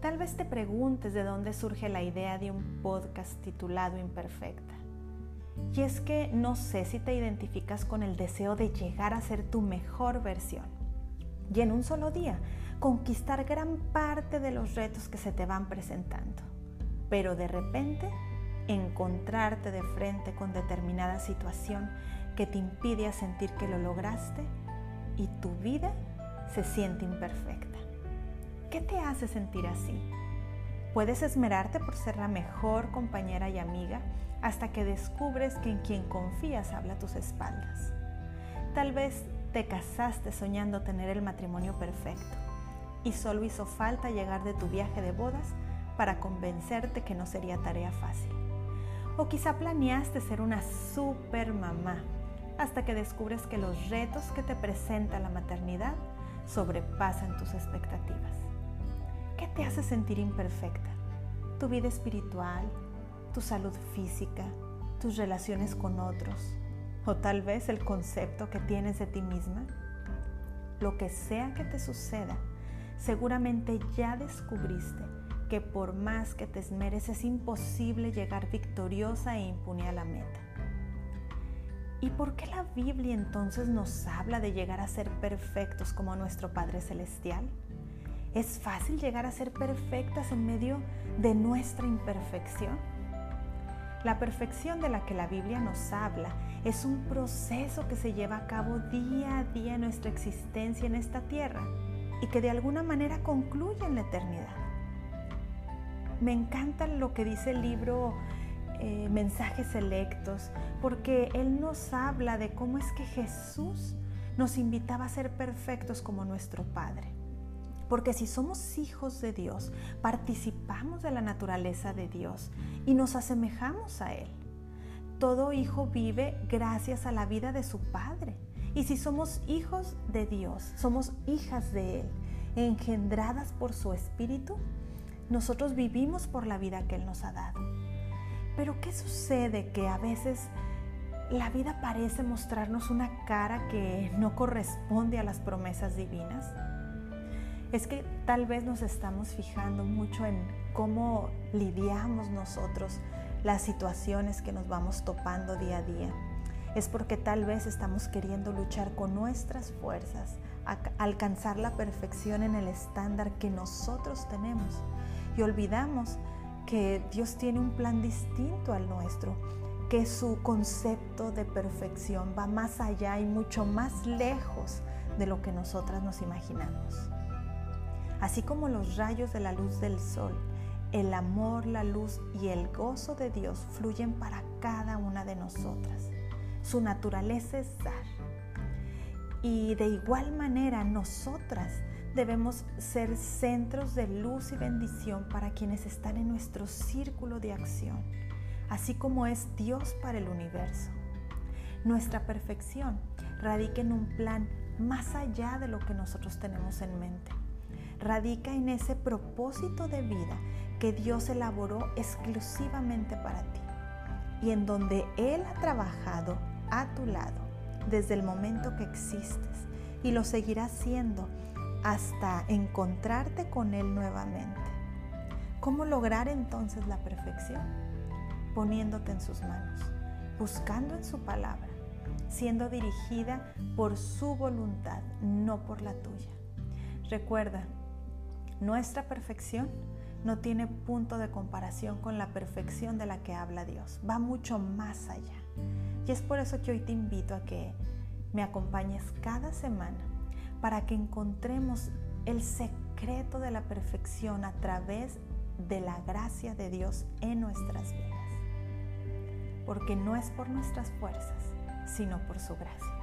Tal vez te preguntes de dónde surge la idea de un podcast titulado Imperfecta. Y es que no sé si te identificas con el deseo de llegar a ser tu mejor versión. Y en un solo día, conquistar gran parte de los retos que se te van presentando. Pero de repente, encontrarte de frente con determinada situación que te impide sentir que lo lograste y tu vida se siente imperfecta. ¿Qué te hace sentir así? Puedes esmerarte por ser la mejor compañera y amiga hasta que descubres que en quien confías habla a tus espaldas. Tal vez te casaste soñando tener el matrimonio perfecto y solo hizo falta llegar de tu viaje de bodas para convencerte que no sería tarea fácil. O quizá planeaste ser una super mamá hasta que descubres que los retos que te presenta la maternidad sobrepasan tus expectativas. ¿Qué te hace sentir imperfecta? ¿Tu vida espiritual? ¿Tu salud física? ¿Tus relaciones con otros? ¿O tal vez el concepto que tienes de ti misma? Lo que sea que te suceda, seguramente ya descubriste que por más que te esmeres es imposible llegar victoriosa e impune a la meta. ¿Y por qué la Biblia entonces nos habla de llegar a ser perfectos como nuestro Padre Celestial? ¿Es fácil llegar a ser perfectas en medio de nuestra imperfección? La perfección de la que la Biblia nos habla es un proceso que se lleva a cabo día a día en nuestra existencia en esta tierra y que de alguna manera concluye en la eternidad. Me encanta lo que dice el libro eh, Mensajes Selectos porque él nos habla de cómo es que Jesús nos invitaba a ser perfectos como nuestro Padre. Porque si somos hijos de Dios, participamos de la naturaleza de Dios y nos asemejamos a Él. Todo hijo vive gracias a la vida de su Padre. Y si somos hijos de Dios, somos hijas de Él, engendradas por su Espíritu, nosotros vivimos por la vida que Él nos ha dado. Pero ¿qué sucede? Que a veces la vida parece mostrarnos una cara que no corresponde a las promesas divinas es que tal vez nos estamos fijando mucho en cómo lidiamos nosotros las situaciones que nos vamos topando día a día. Es porque tal vez estamos queriendo luchar con nuestras fuerzas, alcanzar la perfección en el estándar que nosotros tenemos. Y olvidamos que Dios tiene un plan distinto al nuestro, que su concepto de perfección va más allá y mucho más lejos de lo que nosotras nos imaginamos. Así como los rayos de la luz del sol, el amor, la luz y el gozo de Dios fluyen para cada una de nosotras. Su naturaleza es dar. Y de igual manera nosotras debemos ser centros de luz y bendición para quienes están en nuestro círculo de acción, así como es Dios para el universo. Nuestra perfección radica en un plan más allá de lo que nosotros tenemos en mente radica en ese propósito de vida que Dios elaboró exclusivamente para ti y en donde Él ha trabajado a tu lado desde el momento que existes y lo seguirá haciendo hasta encontrarte con Él nuevamente. ¿Cómo lograr entonces la perfección? Poniéndote en sus manos, buscando en su palabra, siendo dirigida por su voluntad, no por la tuya. Recuerda, nuestra perfección no tiene punto de comparación con la perfección de la que habla Dios. Va mucho más allá. Y es por eso que hoy te invito a que me acompañes cada semana para que encontremos el secreto de la perfección a través de la gracia de Dios en nuestras vidas. Porque no es por nuestras fuerzas, sino por su gracia.